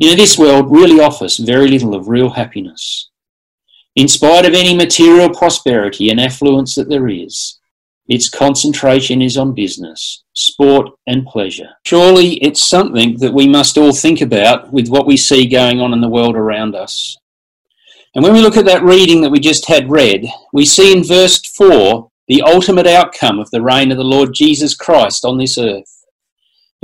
You know, this world really offers very little of real happiness. In spite of any material prosperity and affluence that there is, its concentration is on business, sport, and pleasure. Surely it's something that we must all think about with what we see going on in the world around us. And when we look at that reading that we just had read, we see in verse 4 the ultimate outcome of the reign of the Lord Jesus Christ on this earth.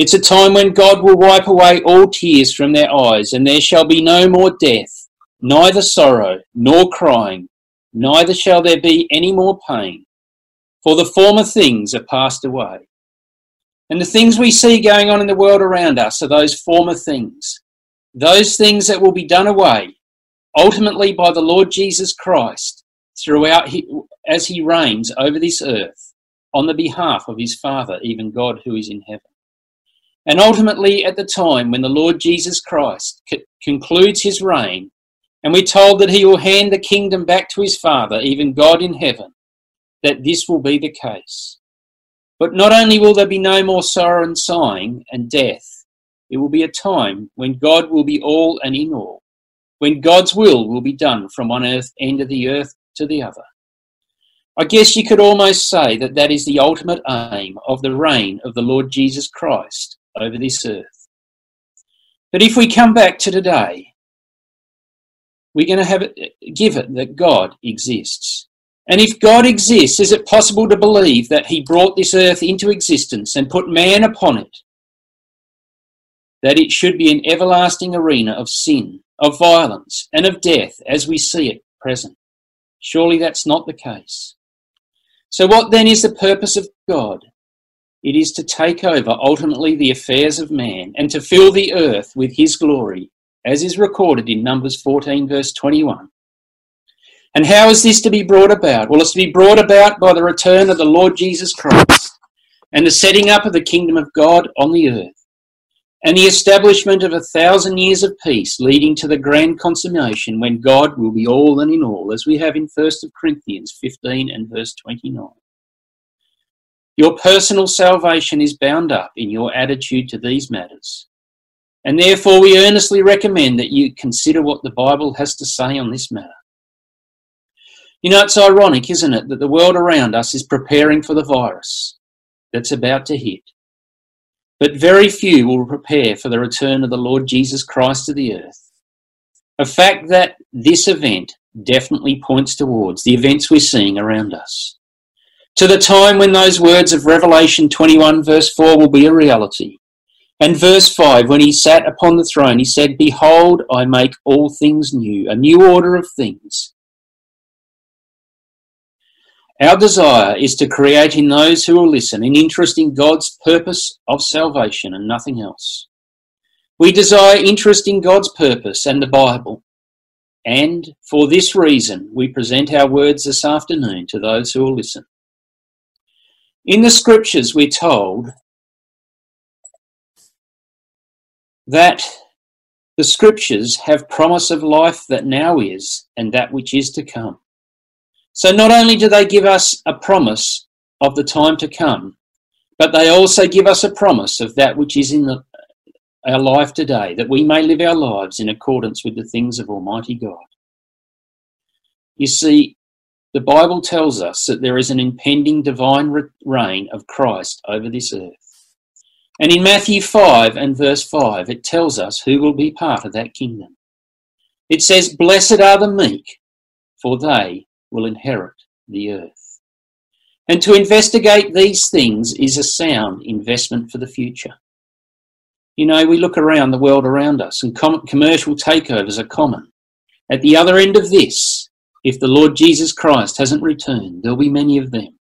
It's a time when God will wipe away all tears from their eyes, and there shall be no more death, neither sorrow, nor crying, neither shall there be any more pain for the former things are passed away. And the things we see going on in the world around us are those former things, those things that will be done away ultimately by the Lord Jesus Christ throughout as he reigns over this earth on the behalf of his Father, even God who is in heaven. And ultimately, at the time when the Lord Jesus Christ c- concludes his reign, and we're told that he will hand the kingdom back to his Father, even God in heaven, that this will be the case. But not only will there be no more sorrow and sighing and death, it will be a time when God will be all and in all, when God's will will be done from one earth end of the earth to the other. I guess you could almost say that that is the ultimate aim of the reign of the Lord Jesus Christ over this earth. But if we come back to today, we're going to have it, give it that God exists. And if God exists, is it possible to believe that He brought this earth into existence and put man upon it? That it should be an everlasting arena of sin, of violence, and of death as we see it present? Surely that's not the case. So, what then is the purpose of God? It is to take over ultimately the affairs of man and to fill the earth with His glory, as is recorded in Numbers 14, verse 21. And how is this to be brought about? Well, it's to be brought about by the return of the Lord Jesus Christ and the setting up of the kingdom of God on the earth and the establishment of a thousand years of peace leading to the grand consummation when God will be all and in all, as we have in 1 Corinthians 15 and verse 29. Your personal salvation is bound up in your attitude to these matters. And therefore, we earnestly recommend that you consider what the Bible has to say on this matter. You know, it's ironic, isn't it, that the world around us is preparing for the virus that's about to hit. But very few will prepare for the return of the Lord Jesus Christ to the earth. A fact that this event definitely points towards the events we're seeing around us. To the time when those words of Revelation 21, verse 4, will be a reality. And verse 5, when he sat upon the throne, he said, Behold, I make all things new, a new order of things. Our desire is to create in those who will listen an interest in God's purpose of salvation and nothing else. We desire interest in God's purpose and the Bible. And for this reason, we present our words this afternoon to those who will listen. In the scriptures, we're told that the scriptures have promise of life that now is and that which is to come. So not only do they give us a promise of the time to come, but they also give us a promise of that which is in the, our life today, that we may live our lives in accordance with the things of Almighty God. You see, the Bible tells us that there is an impending divine reign of Christ over this earth. And in Matthew 5 and verse 5, it tells us who will be part of that kingdom. It says, Blessed are the meek, for they will inherit the earth. And to investigate these things is a sound investment for the future. You know, we look around the world around us and com- commercial takeovers are common. At the other end of this, if the Lord Jesus Christ hasn't returned, there'll be many of them.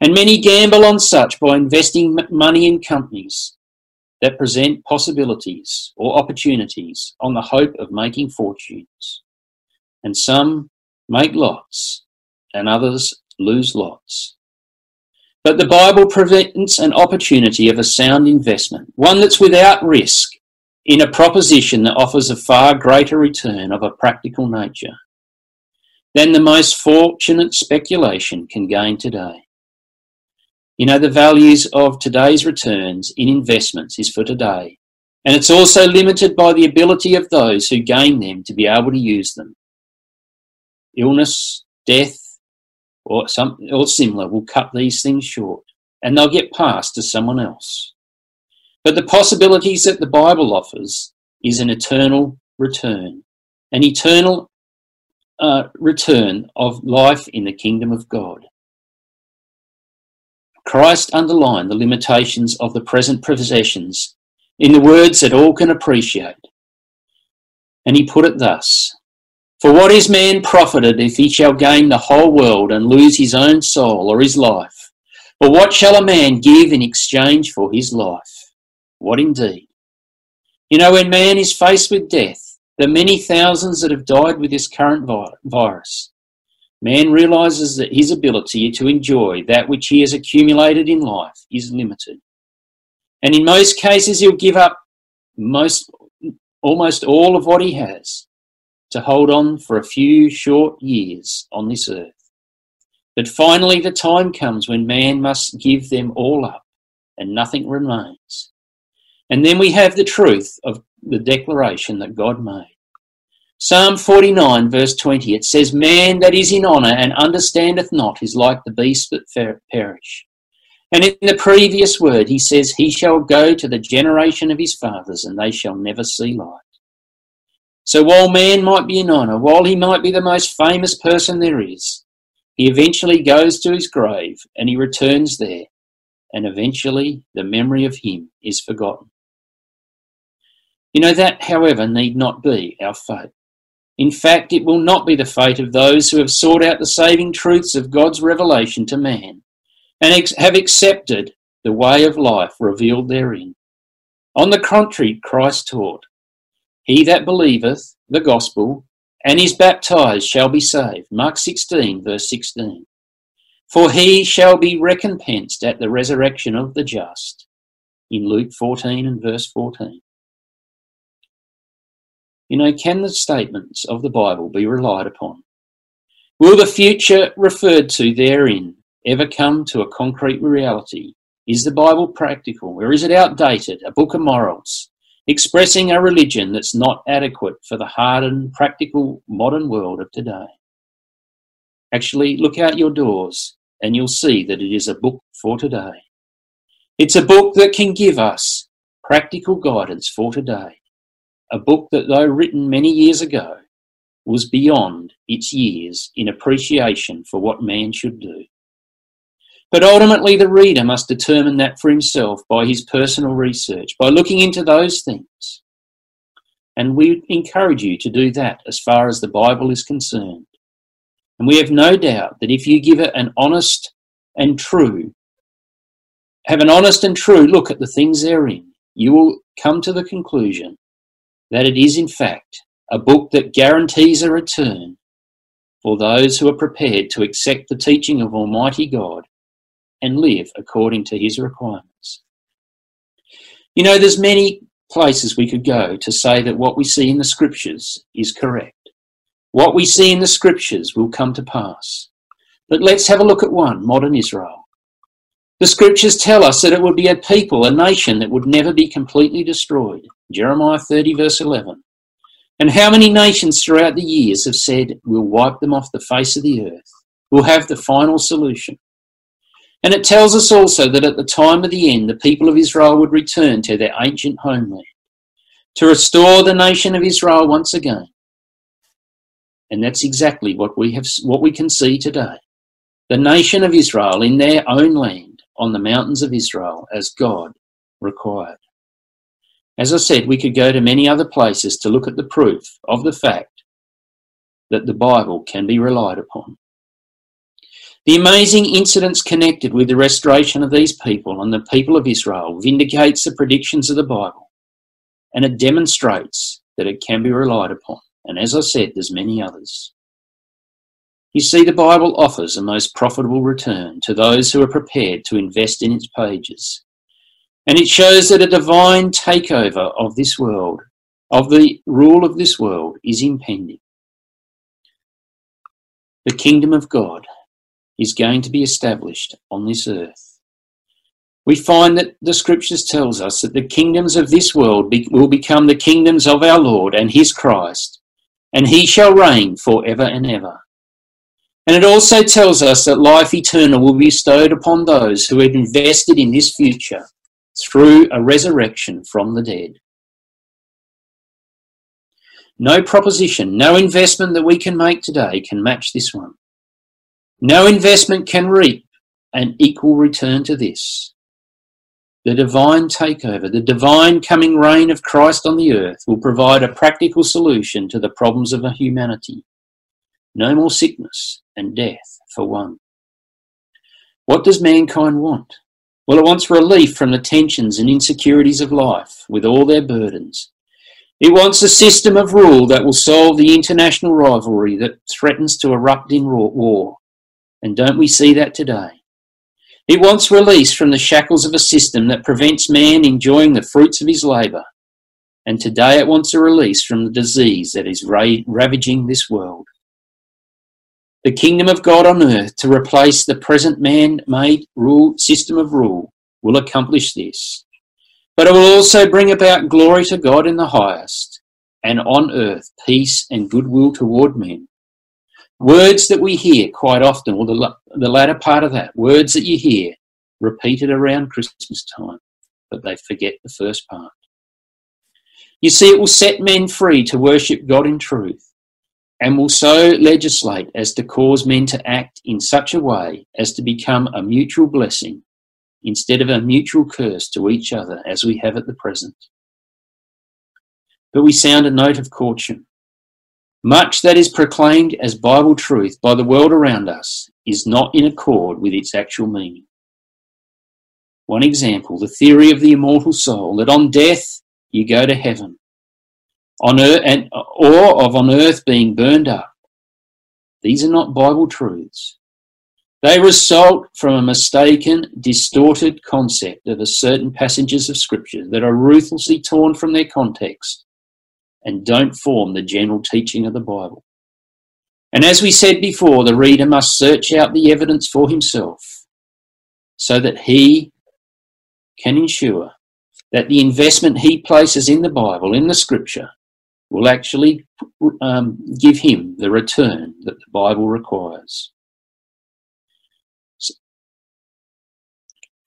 And many gamble on such by investing money in companies that present possibilities or opportunities on the hope of making fortunes. And some make lots, and others lose lots. But the Bible presents an opportunity of a sound investment, one that's without risk, in a proposition that offers a far greater return of a practical nature than the most fortunate speculation can gain today. You know, the values of today's returns in investments is for today And it's also limited by the ability of those who gain them to be able to use them. Illness, death, or, some, or similar will cut these things short, and they'll get passed to someone else. But the possibilities that the Bible offers is an eternal return, an eternal uh, return of life in the kingdom of God. Christ underlined the limitations of the present possessions in the words that all can appreciate. And he put it thus For what is man profited if he shall gain the whole world and lose his own soul or his life? Or what shall a man give in exchange for his life? What indeed? You know, when man is faced with death, the many thousands that have died with this current virus, man realizes that his ability to enjoy that which he has accumulated in life is limited. And in most cases, he'll give up most, almost all of what he has to hold on for a few short years on this earth. But finally, the time comes when man must give them all up and nothing remains. And then we have the truth of the declaration that God made. Psalm 49, verse 20, it says, Man that is in honour and understandeth not is like the beasts that perish. And in the previous word, he says, He shall go to the generation of his fathers, and they shall never see light. So while man might be in honour, while he might be the most famous person there is, he eventually goes to his grave and he returns there, and eventually the memory of him is forgotten. You know, that, however, need not be our fate. In fact, it will not be the fate of those who have sought out the saving truths of God's revelation to man and have accepted the way of life revealed therein. On the contrary, Christ taught, He that believeth the gospel and is baptized shall be saved. Mark 16, verse 16. For he shall be recompensed at the resurrection of the just. In Luke 14 and verse 14. You know, can the statements of the Bible be relied upon? Will the future referred to therein ever come to a concrete reality? Is the Bible practical or is it outdated, a book of morals, expressing a religion that's not adequate for the hardened, practical, modern world of today? Actually, look out your doors and you'll see that it is a book for today. It's a book that can give us practical guidance for today. A book that, though written many years ago, was beyond its years in appreciation for what man should do. But ultimately, the reader must determine that for himself by his personal research, by looking into those things. And we encourage you to do that as far as the Bible is concerned. And we have no doubt that if you give it an honest and true, have an honest and true look at the things therein, you will come to the conclusion that it is, in fact, a book that guarantees a return for those who are prepared to accept the teaching of Almighty God and live according to his requirements. You know, there's many places we could go to say that what we see in the scriptures is correct. What we see in the scriptures will come to pass. But let's have a look at one, modern Israel. The scriptures tell us that it would be a people, a nation that would never be completely destroyed. Jeremiah 30, verse 11. And how many nations throughout the years have said, We'll wipe them off the face of the earth? We'll have the final solution. And it tells us also that at the time of the end, the people of Israel would return to their ancient homeland to restore the nation of Israel once again. And that's exactly what we have, what we can see today. The nation of Israel in their own land on the mountains of Israel as God required. As I said, we could go to many other places to look at the proof of the fact that the Bible can be relied upon. The amazing incidents connected with the restoration of these people and the people of Israel vindicates the predictions of the Bible and it demonstrates that it can be relied upon. And as I said, there's many others. You see, the Bible offers a most profitable return to those who are prepared to invest in its pages. And it shows that a divine takeover of this world, of the rule of this world, is impending. The kingdom of God is going to be established on this earth. we find that the scriptures tells us that the kingdoms of this world be, will become the kingdoms of our Lord and his Christ, and he shall reign for ever and ever. And it also tells us that life eternal will be bestowed upon those who have invested in this future through a resurrection from the dead. No proposition, no investment that we can make today can match this one. No investment can reap an equal return to this. The divine takeover, the divine coming reign of Christ on the earth will provide a practical solution to the problems of humanity. No more sickness and death, for one. What does mankind want? Well, it wants relief from the tensions and insecurities of life with all their burdens. It wants a system of rule that will solve the international rivalry that threatens to erupt in war. And don't we see that today? It wants release from the shackles of a system that prevents man enjoying the fruits of his labour. And today it wants a release from the disease that is ravaging this world. The kingdom of God on earth to replace the present man made rule system of rule will accomplish this. But it will also bring about glory to God in the highest, and on earth peace and goodwill toward men. Words that we hear quite often, or the, the latter part of that, words that you hear repeated around Christmas time, but they forget the first part. You see, it will set men free to worship God in truth, and will so legislate as to cause men to act in such a way as to become a mutual blessing instead of a mutual curse to each other as we have at the present. But we sound a note of caution. Much that is proclaimed as Bible truth by the world around us is not in accord with its actual meaning. One example, the theory of the immortal soul, that on death you go to heaven, on earth, and, or of on earth being burned up. These are not Bible truths. They result from a mistaken, distorted concept of a certain passages of Scripture that are ruthlessly torn from their context and don't form the general teaching of the Bible. And as we said before, the reader must search out the evidence for himself so that he can ensure that the investment he places in the Bible, in the scripture, will actually um, give him the return that the Bible requires.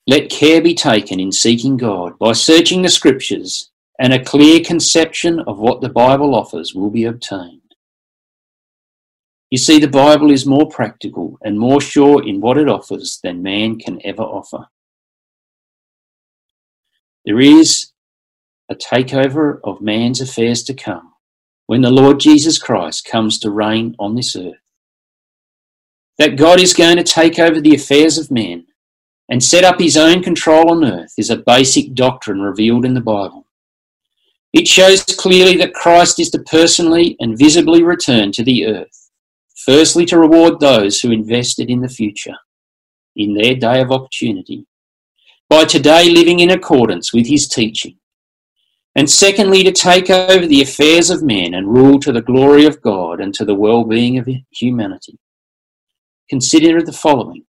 Let care be taken in seeking God by searching the scriptures and a clear conception of what the Bible offers will be obtained. You see, the Bible is more practical and more sure in what it offers than man can ever offer. There is a takeover of man's affairs to come when the Lord Jesus Christ comes to reign on this earth. That God is going to take over the affairs of men and set up his own control on earth is a basic doctrine revealed in the Bible. It shows clearly that Christ is to personally and visibly return to the earth, firstly to reward those who invested in the future, in their day of opportunity, by today living in accordance with his teaching, and secondly to take over the affairs of men and rule to the glory of God and to the well-being of humanity. Consider the following.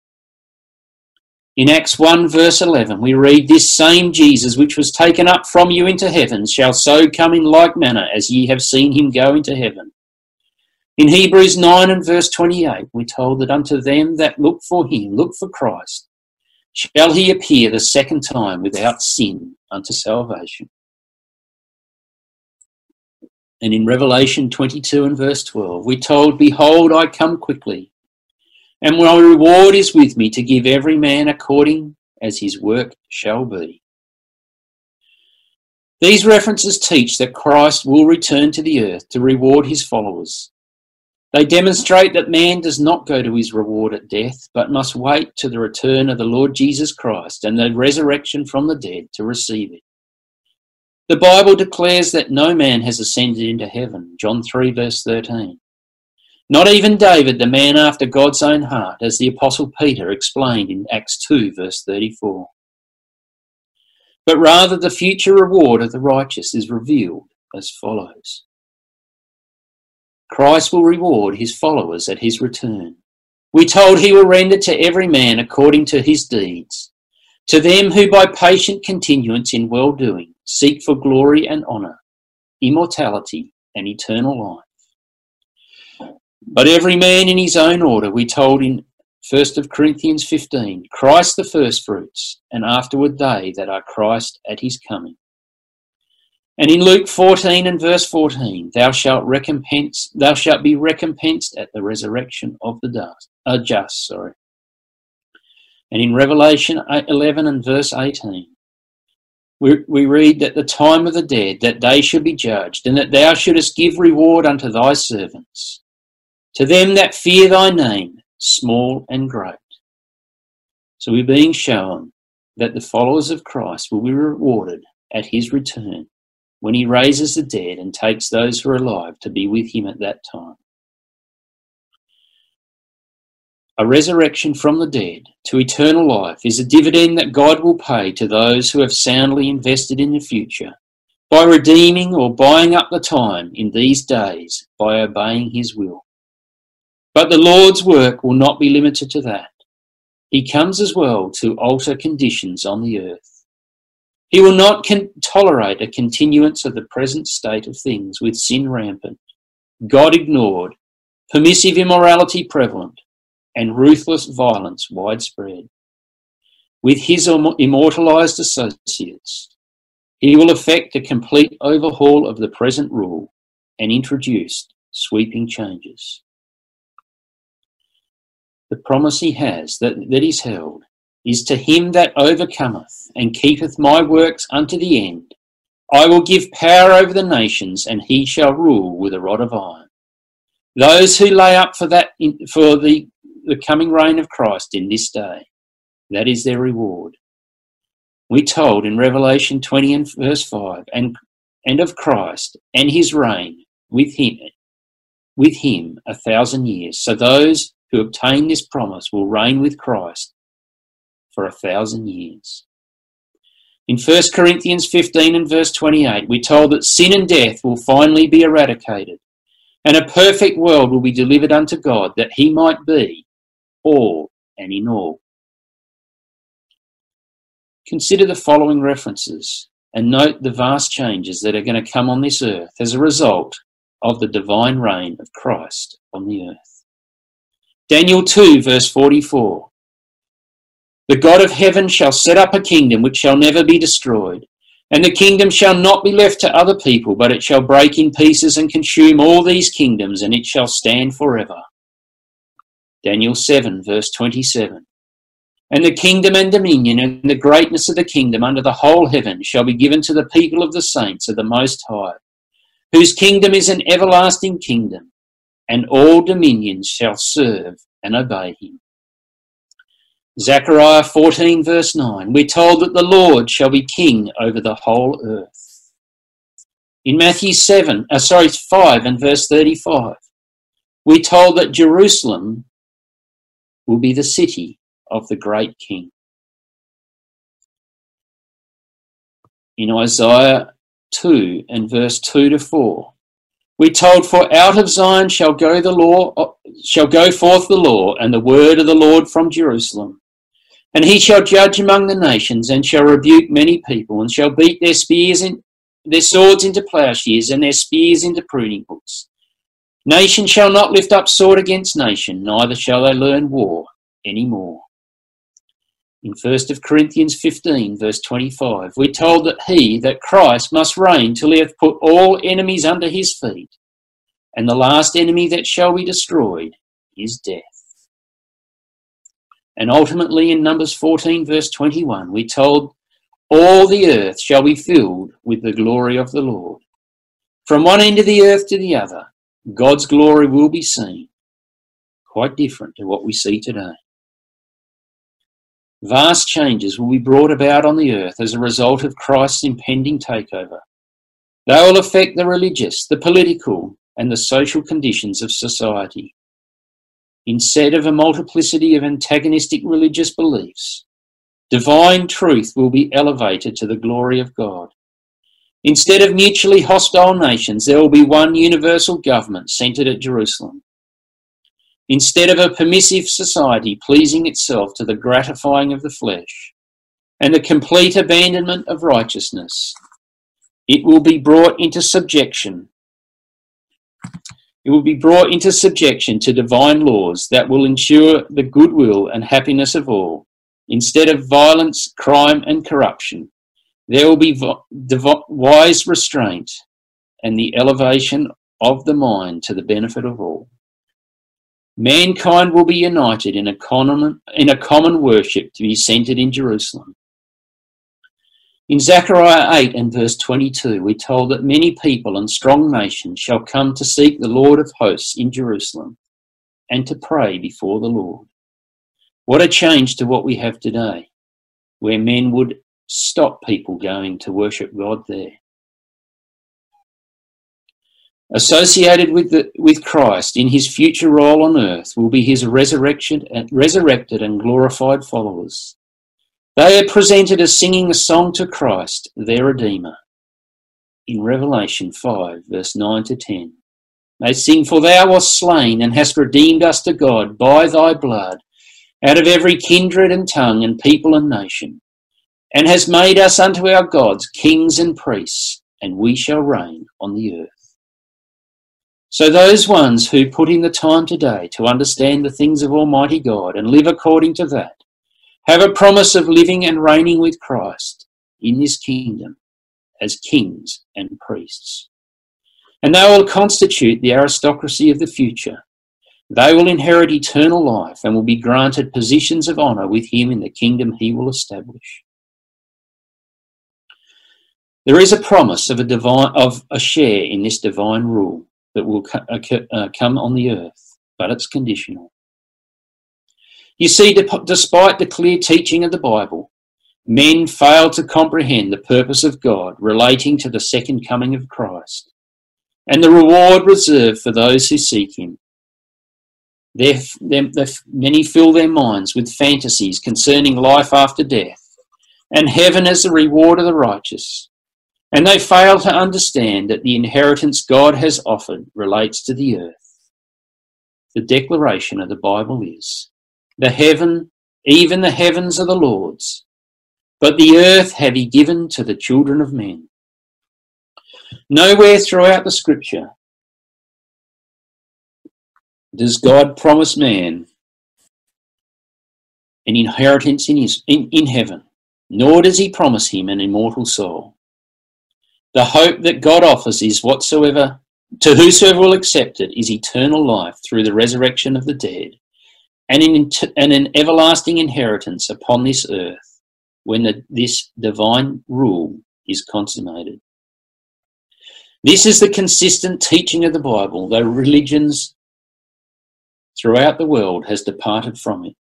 In Acts 1 verse 11, we read, This same Jesus which was taken up from you into heaven shall so come in like manner as ye have seen him go into heaven. In Hebrews 9 and verse 28, we're told that unto them that look for him, look for Christ, shall he appear the second time without sin unto salvation. And in Revelation 22 and verse 12, we're told, Behold, I come quickly and my reward is with me to give every man according as his work shall be. These references teach that Christ will return to the earth to reward his followers. They demonstrate that man does not go to his reward at death, but must wait to the return of the Lord Jesus Christ and the resurrection from the dead to receive it. The Bible declares that no man has ascended into heaven, John 3, verse 13. Not even David, the man after God's own heart, as the Apostle Peter explained in Acts 2, verse 34. But rather, the future reward of the righteous is revealed as follows Christ will reward his followers at his return. We told he will render to every man according to his deeds. To them who by patient continuance in well doing seek for glory and honour, immortality and eternal life. But every man in his own order, we told in 1 Corinthians 15, Christ the firstfruits, and afterward they that are Christ at his coming. And in Luke 14 and verse 14, thou shalt recompense, thou shalt be recompensed at the resurrection of the dust, uh, just. Sorry. And in Revelation 11 and verse 18, we, we read that the time of the dead, that they should be judged, and that thou shouldest give reward unto thy servants, to them that fear thy name, small and great. So we're being shown that the followers of Christ will be rewarded at his return when he raises the dead and takes those who are alive to be with him at that time. A resurrection from the dead to eternal life is a dividend that God will pay to those who have soundly invested in the future by redeeming or buying up the time in these days by obeying his will. But the Lord's work will not be limited to that. He comes as well to alter conditions on the earth. He will not con- tolerate a continuance of the present state of things with sin rampant, God ignored, permissive immorality prevalent, and ruthless violence widespread. With his immortalized associates, he will effect a complete overhaul of the present rule and introduce sweeping changes. The promise he has that, that is held is to him that overcometh and keepeth my works unto the end. I will give power over the nations, and he shall rule with a rod of iron. Those who lay up for that for the, the coming reign of Christ in this day, that is their reward. We told in Revelation 20 and verse 5, and, and of Christ and his reign with him, with him a thousand years. So those who obtain this promise will reign with Christ for a thousand years. In 1 Corinthians 15 and verse 28, we're told that sin and death will finally be eradicated, and a perfect world will be delivered unto God, that he might be all and in all. Consider the following references and note the vast changes that are going to come on this earth as a result of the divine reign of Christ on the earth. Daniel 2, verse 44. The God of heaven shall set up a kingdom which shall never be destroyed. And the kingdom shall not be left to other people, but it shall break in pieces and consume all these kingdoms, and it shall stand forever. Daniel 7, verse 27. And the kingdom and dominion and the greatness of the kingdom under the whole heaven shall be given to the people of the saints of the Most High, whose kingdom is an everlasting kingdom, and all dominions shall serve and obey him. Zechariah 14, verse 9, we're told that the Lord shall be king over the whole earth. In Matthew 7, uh, sorry, 5 and verse 35, we're told that Jerusalem will be the city of the great king. In Isaiah 2 and verse 2 to 4, we told, For out of Zion shall go the law, shall go forth the law, and the word of the Lord from Jerusalem. And he shall judge among the nations, and shall rebuke many people, and shall beat their spears in their swords into plowshares, and their spears into pruning hooks. Nation shall not lift up sword against nation, neither shall they learn war any more. In 1 Corinthians 15, verse 25, we're told that he, that Christ, must reign till he hath put all enemies under his feet, and the last enemy that shall be destroyed is death. And ultimately, in Numbers 14, verse 21, we're told, All the earth shall be filled with the glory of the Lord. From one end of the earth to the other, God's glory will be seen. Quite different to what we see today. Vast changes will be brought about on the earth as a result of Christ's impending takeover. They will affect the religious, the political, and the social conditions of society. Instead of a multiplicity of antagonistic religious beliefs, divine truth will be elevated to the glory of God. Instead of mutually hostile nations, there will be one universal government centered at Jerusalem. Instead of a permissive society pleasing itself to the gratifying of the flesh, and the complete abandonment of righteousness. It will be brought into subjection. It will be brought into subjection to divine laws that will ensure the goodwill and happiness of all. Instead of violence, crime, and corruption, there will be wise restraint and the elevation of the mind to the benefit of all. Mankind will be united in a common, in a common worship to be centered in Jerusalem. In Zechariah 8 and verse 22, we're told that many people and strong nations shall come to seek the Lord of hosts in Jerusalem and to pray before the Lord. What a change to what we have today, where men would stop people going to worship God there. Associated with, the, with Christ in his future role on earth will be his resurrection, resurrected and glorified followers. They are presented as singing a song to Christ, their Redeemer. In Revelation 5, verse 9 to 10, they sing, For thou wast slain and hast redeemed us to God by thy blood out of every kindred and tongue and people and nation, and has made us unto our gods kings and priests, and we shall reign on the earth. So, those ones who put in the time today to understand the things of Almighty God and live according to that have a promise of living and reigning with Christ in this kingdom as kings and priests. And they will constitute the aristocracy of the future. They will inherit eternal life and will be granted positions of honour with Him in the kingdom He will establish. There is a promise of a divine of a share in this divine rule that will uh, come on the earth, but it's conditional. You see, despite the clear teaching of the Bible, men fail to comprehend the purpose of God relating to the second coming of Christ and the reward reserved for those who seek Him. They're, they're, they're, many fill their minds with fantasies concerning life after death and heaven as the reward of the righteous. And they fail to understand that the inheritance God has offered relates to the earth. The declaration of the Bible is The heaven, even the heavens are the Lord's, but the earth have he given to the children of men. Nowhere throughout the scripture does God promise man an inheritance in, his, in, in heaven, nor does he promise him an immortal soul. The hope that God offers is whatsoever to whosoever will accept it is eternal life through the resurrection of the dead and an, and an everlasting inheritance upon this earth when the, this divine rule is consummated. This is the consistent teaching of the Bible, though religions throughout the world has departed from it.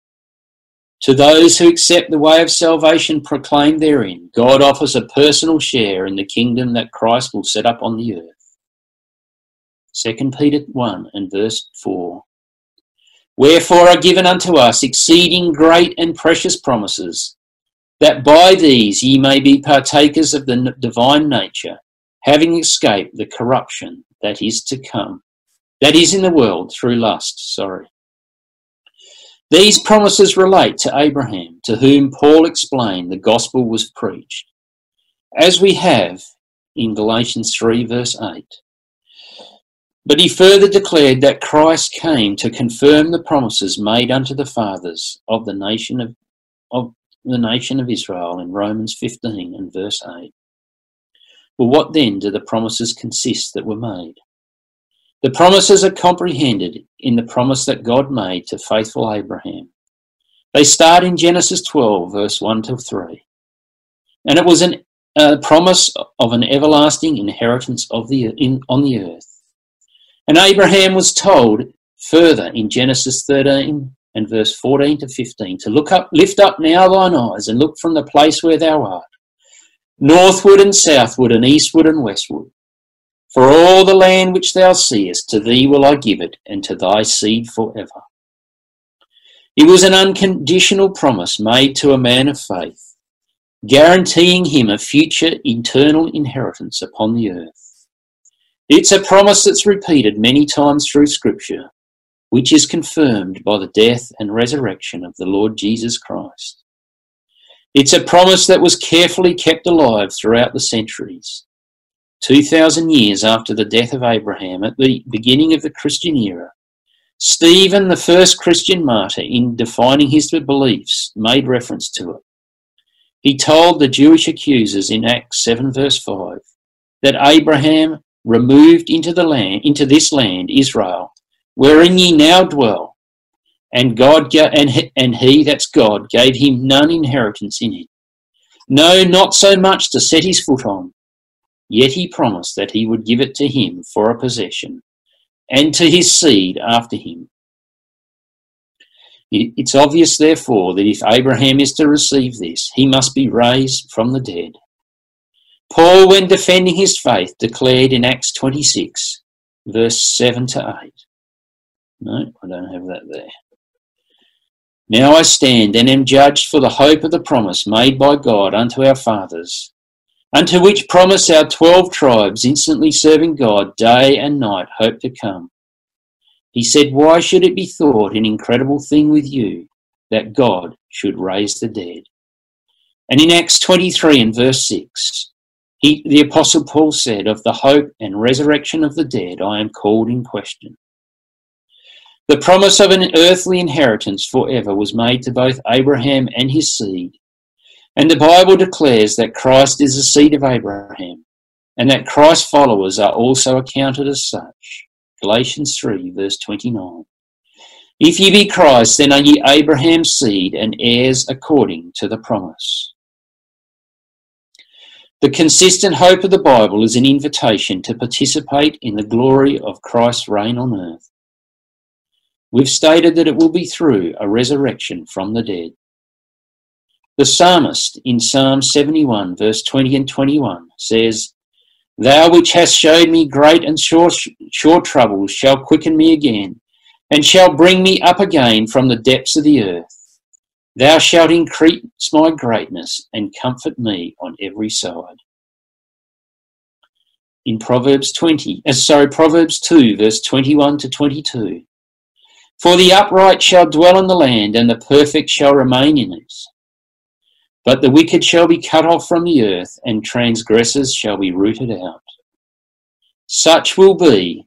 To those who accept the way of salvation proclaimed therein, God offers a personal share in the kingdom that Christ will set up on the earth. 2 Peter 1 and verse 4. Wherefore are given unto us exceeding great and precious promises, that by these ye may be partakers of the divine nature, having escaped the corruption that is to come, that is in the world through lust. Sorry. These promises relate to Abraham, to whom Paul explained the gospel was preached, as we have in Galatians 3, verse 8. But he further declared that Christ came to confirm the promises made unto the fathers of the nation of, of the nation of Israel in Romans 15 and verse 8. Well, what then do the promises consist that were made? The promises are comprehended in the promise that God made to faithful Abraham. They start in Genesis 12, verse 1 to 3. And it was a uh, promise of an everlasting inheritance of the, in, on the earth. And Abraham was told further in Genesis 13 and verse 14 to 15 to look up, lift up now thine eyes and look from the place where thou art, northward and southward and eastward and westward. For all the land which thou seest, to thee will I give it, and to thy seed forever. It was an unconditional promise made to a man of faith, guaranteeing him a future eternal inheritance upon the earth. It's a promise that's repeated many times through Scripture, which is confirmed by the death and resurrection of the Lord Jesus Christ. It's a promise that was carefully kept alive throughout the centuries. 2,000 years after the death of Abraham, at the beginning of the Christian era, Stephen, the first Christian martyr, in defining his beliefs, made reference to it. He told the Jewish accusers in Acts 7 verse 5 that Abraham removed into the land, into this land, Israel, wherein ye now dwell, and God and and he, that's God, gave him none inheritance in it. No, not so much to set his foot on. Yet he promised that he would give it to him for a possession, and to his seed after him. It's obvious, therefore, that if Abraham is to receive this, he must be raised from the dead. Paul, when defending his faith, declared in Acts 26, verse 7 to 8. No, I don't have that there. Now I stand and am judged for the hope of the promise made by God unto our fathers, unto which promise our twelve tribes, instantly serving God day and night, hope to come. He said, Why should it be thought an incredible thing with you that God should raise the dead? And in Acts 23 and verse 6, he, the Apostle Paul said, Of the hope and resurrection of the dead, I am called in question. The promise of an earthly inheritance forever was made to both Abraham and his seed. And the Bible declares that Christ is the seed of Abraham, and that Christ's followers are also accounted as such. Galatians 3, verse 29. If ye be Christ, then are ye Abraham's seed and heirs according to the promise. The consistent hope of the Bible is an invitation to participate in the glory of Christ's reign on earth. We've stated that it will be through a resurrection from the dead. The psalmist in Psalm 71, verse 20 and 21 says, Thou which hast showed me great and sure, sure troubles shall quicken me again, and shall bring me up again from the depths of the earth. Thou shalt increase my greatness and comfort me on every side. In Proverbs 20, uh, sorry, Proverbs 2, verse 21 to 22. For the upright shall dwell in the land, and the perfect shall remain in it. But the wicked shall be cut off from the earth, and transgressors shall be rooted out. Such will be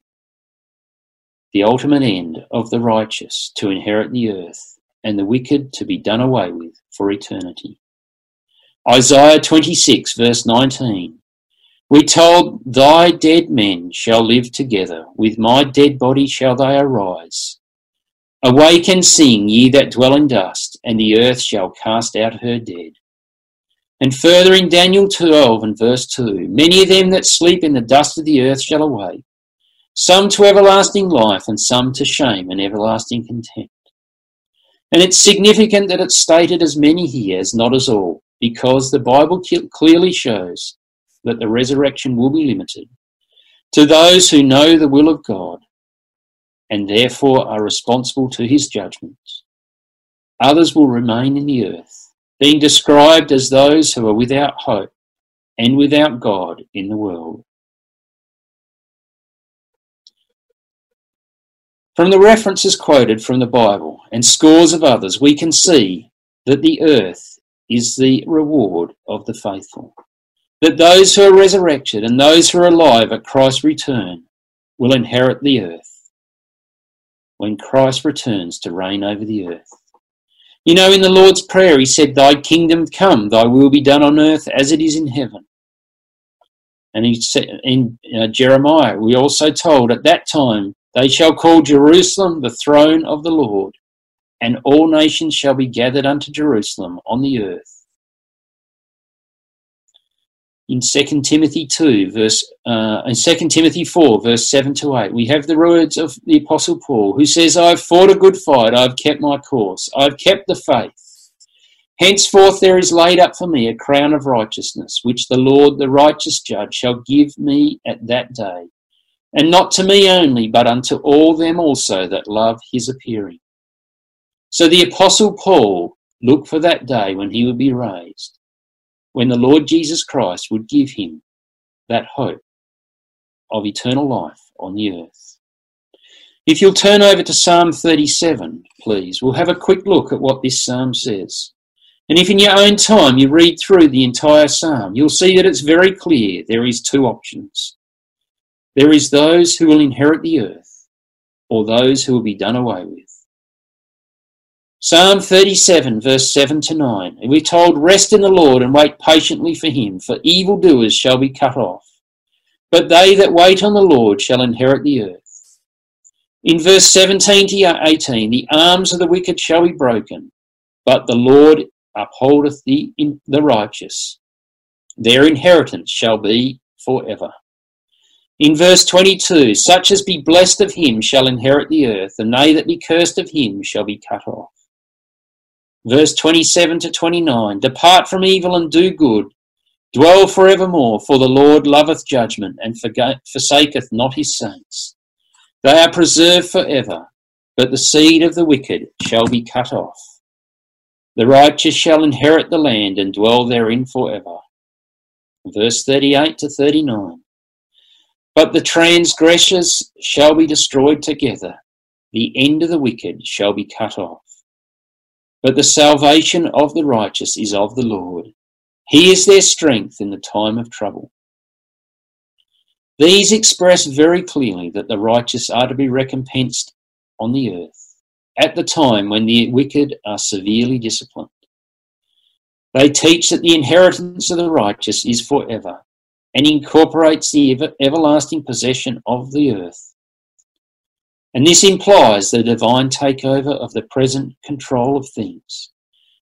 the ultimate end of the righteous to inherit the earth, and the wicked to be done away with for eternity. Isaiah 26, verse 19. We told, Thy dead men shall live together, with my dead body shall they arise. Awake and sing, ye that dwell in dust, and the earth shall cast out her dead. And further in Daniel 12 and verse 2 Many of them that sleep in the dust of the earth shall awake, some to everlasting life, and some to shame and everlasting contempt. And it's significant that it's stated as many here as not as all, because the Bible clearly shows that the resurrection will be limited to those who know the will of God and therefore are responsible to his judgments. Others will remain in the earth being described as those who are without hope and without God in the world. From the references quoted from the Bible and scores of others, we can see that the earth is the reward of the faithful. That those who are resurrected and those who are alive at Christ's return will inherit the earth when Christ returns to reign over the earth. You know, in the Lord's Prayer, he said, Thy kingdom come, thy will be done on earth as it is in heaven. And he said in uh, Jeremiah, we also told at that time, they shall call Jerusalem the throne of the Lord, and all nations shall be gathered unto Jerusalem on the earth in 2 Timothy 2, verse, uh, in 2 Timothy 4, verse 7 to 8, we have the words of the Apostle Paul, who says, I have fought a good fight, I have kept my course, I have kept the faith. Henceforth there is laid up for me a crown of righteousness, which the Lord, the righteous judge, shall give me at that day. And not to me only, but unto all them also that love his appearing. So the Apostle Paul looked for that day when he would be raised when the Lord Jesus Christ would give him that hope of eternal life on the earth. If you'll turn over to Psalm 37, please, we'll have a quick look at what this psalm says. And if in your own time you read through the entire psalm, you'll see that it's very clear there is two options. There is those who will inherit the earth, or those who will be done away with. Psalm 37, verse 7 to 9. We're told, Rest in the Lord and wait patiently for him, for evildoers shall be cut off. But they that wait on the Lord shall inherit the earth. In verse 17 to 18, the arms of the wicked shall be broken, but the Lord upholdeth the, the righteous. Their inheritance shall be forever. In verse 22, such as be blessed of him shall inherit the earth, and they that be cursed of him shall be cut off. Verse 27 to 29, depart from evil and do good, dwell forevermore, for the Lord loveth judgment and forsaketh not his saints. They are preserved forever, but the seed of the wicked shall be cut off. The righteous shall inherit the land and dwell therein forever. Verse 38 to 39. But the transgressors shall be destroyed together, the end of the wicked shall be cut off. But the salvation of the righteous is of the Lord. He is their strength in the time of trouble. These express very clearly that the righteous are to be recompensed on the earth at the time when the wicked are severely disciplined. They teach that the inheritance of the righteous is forever and incorporates the ever- everlasting possession of the earth. And this implies the divine takeover of the present control of things,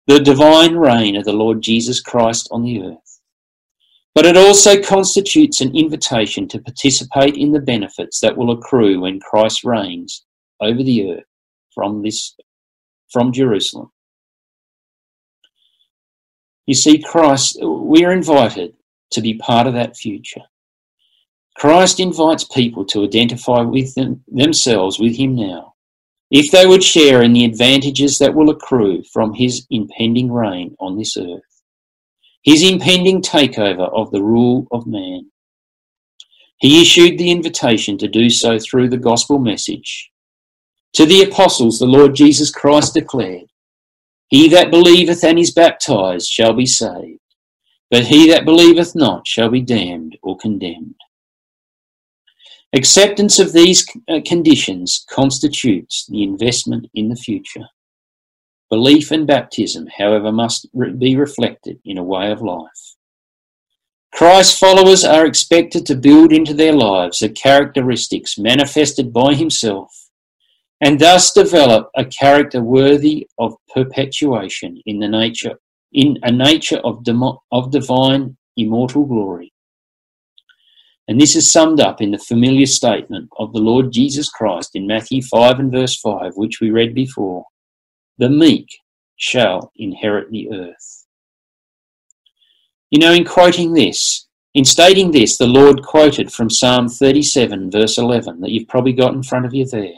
the divine reign of the Lord Jesus Christ on the earth. But it also constitutes an invitation to participate in the benefits that will accrue when Christ reigns over the earth from this from Jerusalem. You see, Christ, we are invited to be part of that future. Christ invites people to identify with them, themselves with Him now, if they would share in the advantages that will accrue from His impending reign on this earth, His impending takeover of the rule of man. He issued the invitation to do so through the gospel message. To the apostles, the Lord Jesus Christ declared, He that believeth and is baptized shall be saved but he that believeth not shall be damned or condemned. Acceptance of these uh, conditions constitutes the investment in the future. Belief and baptism, however, must be reflected in a way of life. Christ's followers are expected to build into their lives the characteristics manifested by himself and thus develop a character worthy of perpetuation in the nature in a nature of, of divine immortal glory. And this is summed up in the familiar statement of the Lord Jesus Christ in Matthew 5 and verse 5, which we read before The meek shall inherit the earth. You know, in quoting this, in stating this, the Lord quoted from Psalm 37, verse 11, that you've probably got in front of you there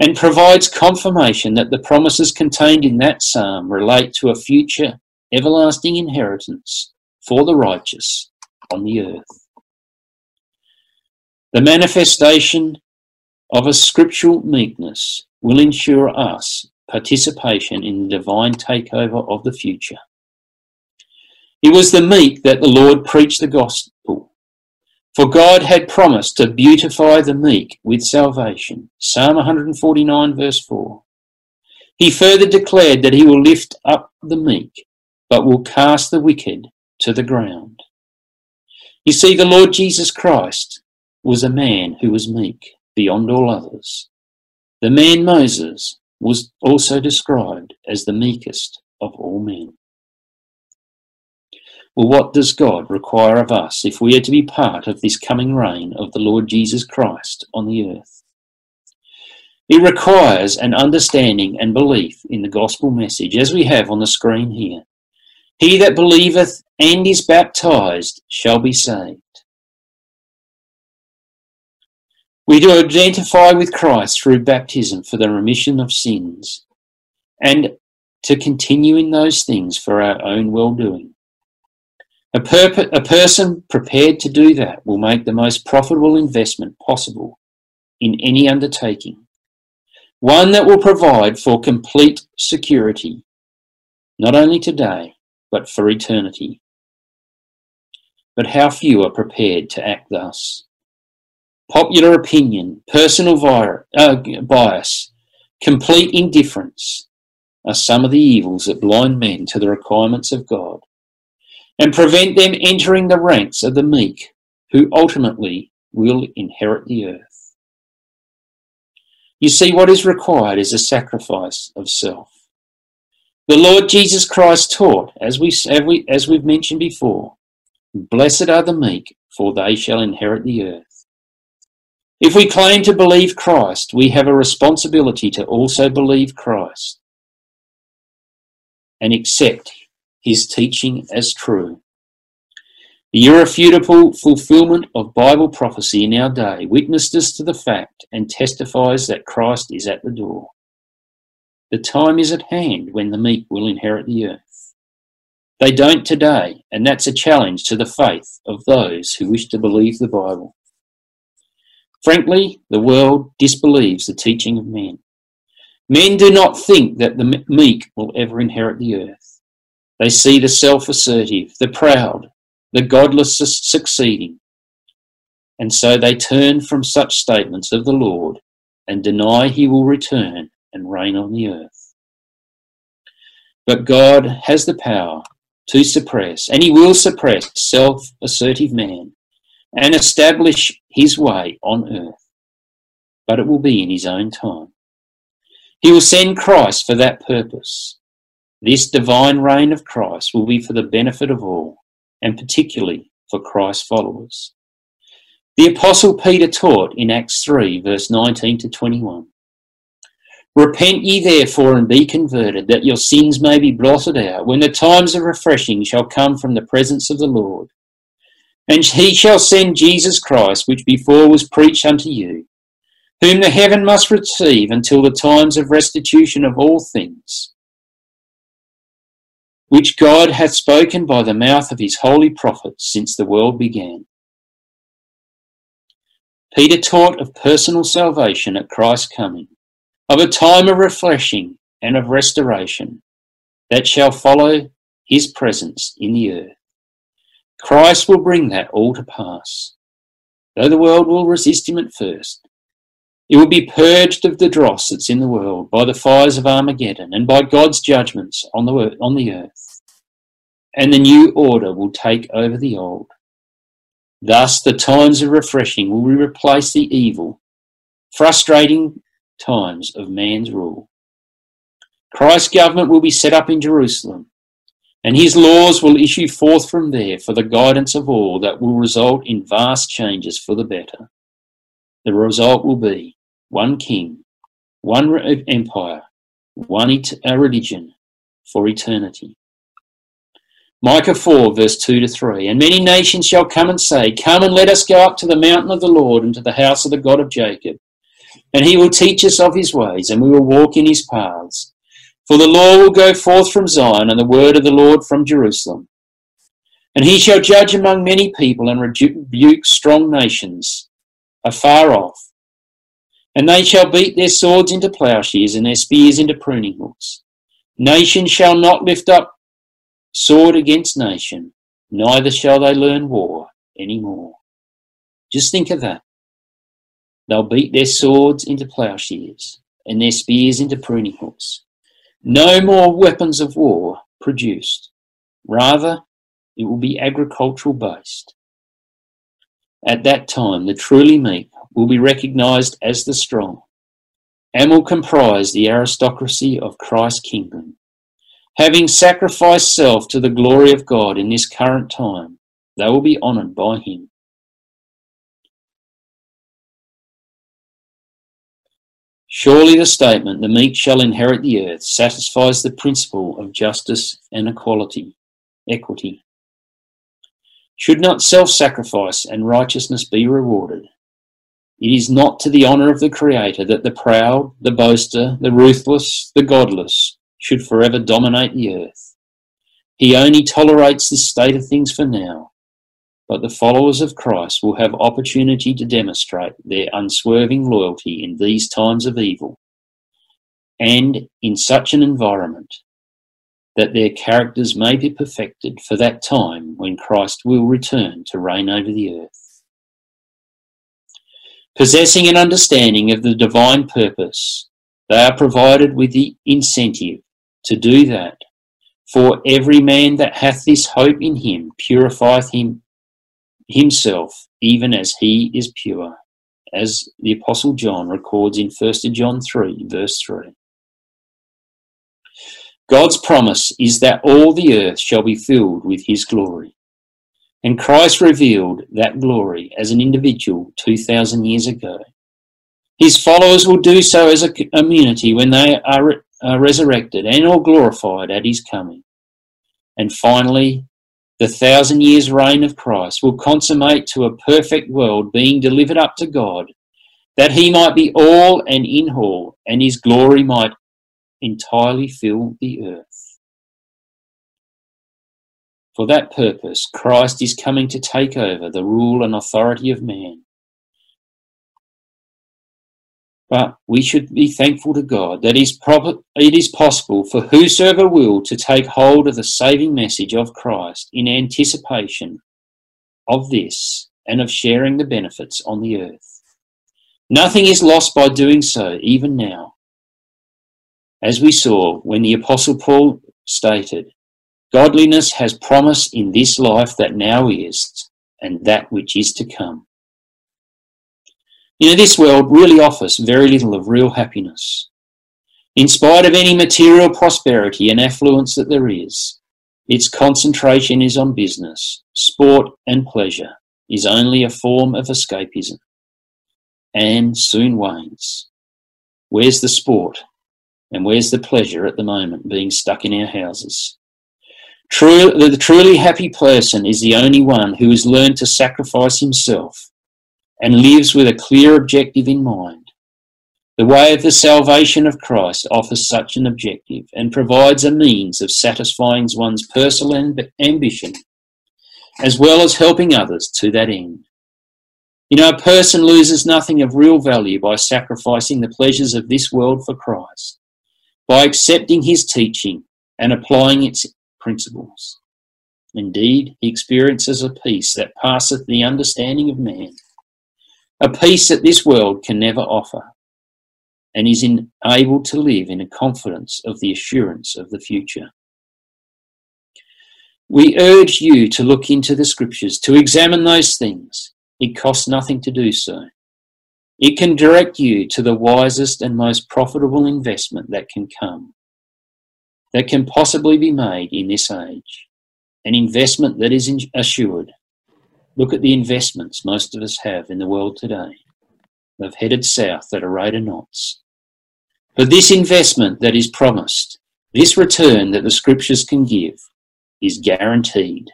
and provides confirmation that the promises contained in that psalm relate to a future everlasting inheritance for the righteous on the earth. The manifestation of a scriptural meekness will ensure us participation in the divine takeover of the future. It was the meek that the Lord preached the gospel for God had promised to beautify the meek with salvation. Psalm 149, verse 4. He further declared that he will lift up the meek, but will cast the wicked to the ground. You see, the Lord Jesus Christ was a man who was meek beyond all others. The man Moses was also described as the meekest of all men. Well, what does God require of us if we are to be part of this coming reign of the Lord Jesus Christ on the earth? It requires an understanding and belief in the gospel message, as we have on the screen here. He that believeth and is baptized shall be saved. We do identify with Christ through baptism for the remission of sins and to continue in those things for our own well doing. A, a person prepared to do that will make the most profitable investment possible in any undertaking, one that will provide for complete security not only today, but for eternity. But how few are prepared to act thus? Popular opinion, personal uh, bias, complete indifference are some of the evils that blind men to the requirements of God and prevent them entering the ranks of the meek who ultimately will inherit the earth. You see, what is required is a sacrifice of self. The Lord Jesus Christ taught, as, we, as we've mentioned before, Blessed are the meek, for they shall inherit the earth. If we claim to believe Christ, we have a responsibility to also believe Christ and accept his teaching as true. The irrefutable fulfillment of Bible prophecy in our day witnesses to the fact and testifies that Christ is at the door. The time is at hand when the meek will inherit the earth. They don't today, and that's a challenge to the faith of those who wish to believe the Bible. Frankly, the world disbelieves the teaching of men. Men do not think that the meek will ever inherit the earth. They see the self assertive, the proud, the godless succeeding. And so they turn from such statements of the Lord and deny he will return and reign on the earth. But God has the power to suppress, and he will suppress self assertive man and establish his way on earth. But it will be in his own time. He will send Christ for that purpose. This divine reign of Christ will be for the benefit of all, and particularly for Christ's followers. The Apostle Peter taught in Acts 3, verse 19 to 21. Repent ye therefore and be converted, that your sins may be blotted out, when the times of refreshing shall come from the presence of the Lord. And he shall send Jesus Christ, which before was preached unto you, whom the heaven must receive until the times of restitution of all things, which God hath spoken by the mouth of his holy prophets since the world began. Peter taught of personal salvation at Christ's coming of a time of refreshing and of restoration that shall follow his presence in the earth. Christ will bring that all to pass. Though the world will resist him at first, it will be purged of the dross that's in the world by the fires of Armageddon and by God's judgments on the, on the earth. And the new order will take over the old. Thus, the times of refreshing will replace the evil, frustrating times of man's rule. Christ's government will be set up in Jerusalem, and his laws will issue forth from there for the guidance of all that will result in vast changes for the better. The result will be one king, one empire, one et- religion for eternity. Micah 4, verse 2 to 3. And many nations shall come and say, Come and let us go up to the mountain of the Lord and to the house of the God of Jacob and he will teach us of his ways, and we will walk in his paths. For the law will go forth from Zion, and the word of the Lord from Jerusalem. And he shall judge among many people, and rebuke strong nations afar off. And they shall beat their swords into plowshares, and their spears into pruning hooks. Nation shall not lift up sword against nation, neither shall they learn war any more. Just think of that. They'll beat their swords into plowshares and their spears into pruning hooks. No more weapons of war produced. Rather, it will be agricultural based. At that time, the truly meek will be recognized as the strong and will comprise the aristocracy of Christ's kingdom. Having sacrificed self to the glory of God in this current time, they will be honored by him. Surely the statement, the meek shall inherit the earth, satisfies the principle of justice and equality. Equity. Should not self sacrifice and righteousness be rewarded? It is not to the honour of the Creator that the proud, the boaster, the ruthless, the godless should forever dominate the earth. He only tolerates this state of things for now, but the followers of Christ will have opportunity to demonstrate their unswerving loyalty in these times of evil. And in such an environment, that their characters may be perfected for that time when Christ will return to reign over the earth. Possessing an understanding of the divine purpose, they are provided with the incentive to do that. For every man that hath this hope in him purifieth him himself, even as he is pure, as the Apostle John records in 1 John 3, verse 3. God's promise is that all the earth shall be filled with his glory. And Christ revealed that glory as an individual 2,000 years ago. His followers will do so as a community when they are, resurrected and or glorified at his coming. And finally, the thousand years reign of Christ will consummate to a perfect world being delivered up to God, that he might be all and in all, and his glory might entirely fill the earth. For that purpose, Christ is coming to take over the rule and authority of man. But we should be thankful to God that it is possible for whosoever will to take hold of the saving message of Christ in anticipation of this and of sharing the benefits on the earth. Nothing is lost by doing so, even now. As we saw when the Apostle Paul stated, Godliness has promise in this life that now is, and that which is to come. You know, this world really offers very little of real happiness. In spite of any material prosperity and affluence that there is, its concentration is on business, sport, and pleasure is only a form of escapism and soon wanes. Where's the sport and where's the pleasure at the moment being stuck in our houses? True, the truly happy person is the only one who has learned to sacrifice himself and lives with a clear objective in mind. The way of the salvation of Christ offers such an objective and provides a means of satisfying one's personal ambition as well as helping others to that end. You know, a person loses nothing of real value by sacrificing the pleasures of this world for Christ by accepting his teaching and applying its principles. Indeed, he experiences a peace that passeth the understanding of man, a peace that this world can never offer, and is able to live in a confidence of the assurance of the future. We urge you to look into the scriptures, to examine those things. It costs nothing to do so. It can direct you to the wisest and most profitable investment that can come, that can possibly be made in this age, an investment that is assured. Look at the investments most of us have in the world today. They've headed south at a rate of knots. But this investment that is promised, this return that the scriptures can give, is guaranteed.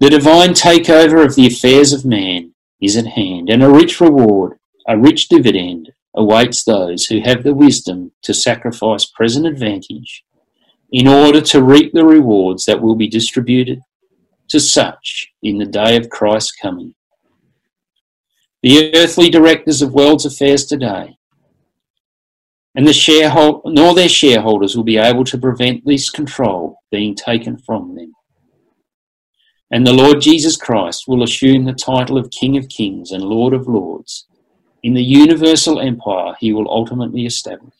The divine takeover of the affairs of man is at hand, and a rich reward, a rich dividend awaits those who have the wisdom to sacrifice present advantage in order to reap the rewards that will be distributed to such in the day of Christ's coming. The earthly directors of world's affairs today and the sharehold- nor their shareholders will be able to prevent this control being taken from them. And the Lord Jesus Christ will assume the title of King of Kings and Lord of Lords in the universal empire he will ultimately establish.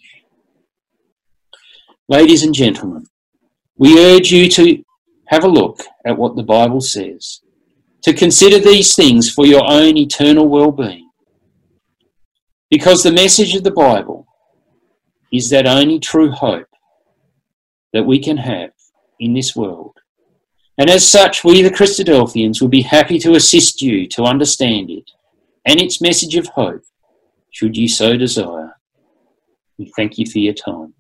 Ladies and gentlemen, we urge you to have a look at what the Bible says, to consider these things for your own eternal well being. Because the message of the Bible is that only true hope that we can have in this world and as such, we, the Christadelphians, will be happy to assist you to understand it and its message of hope, should you so desire. We thank you for your time.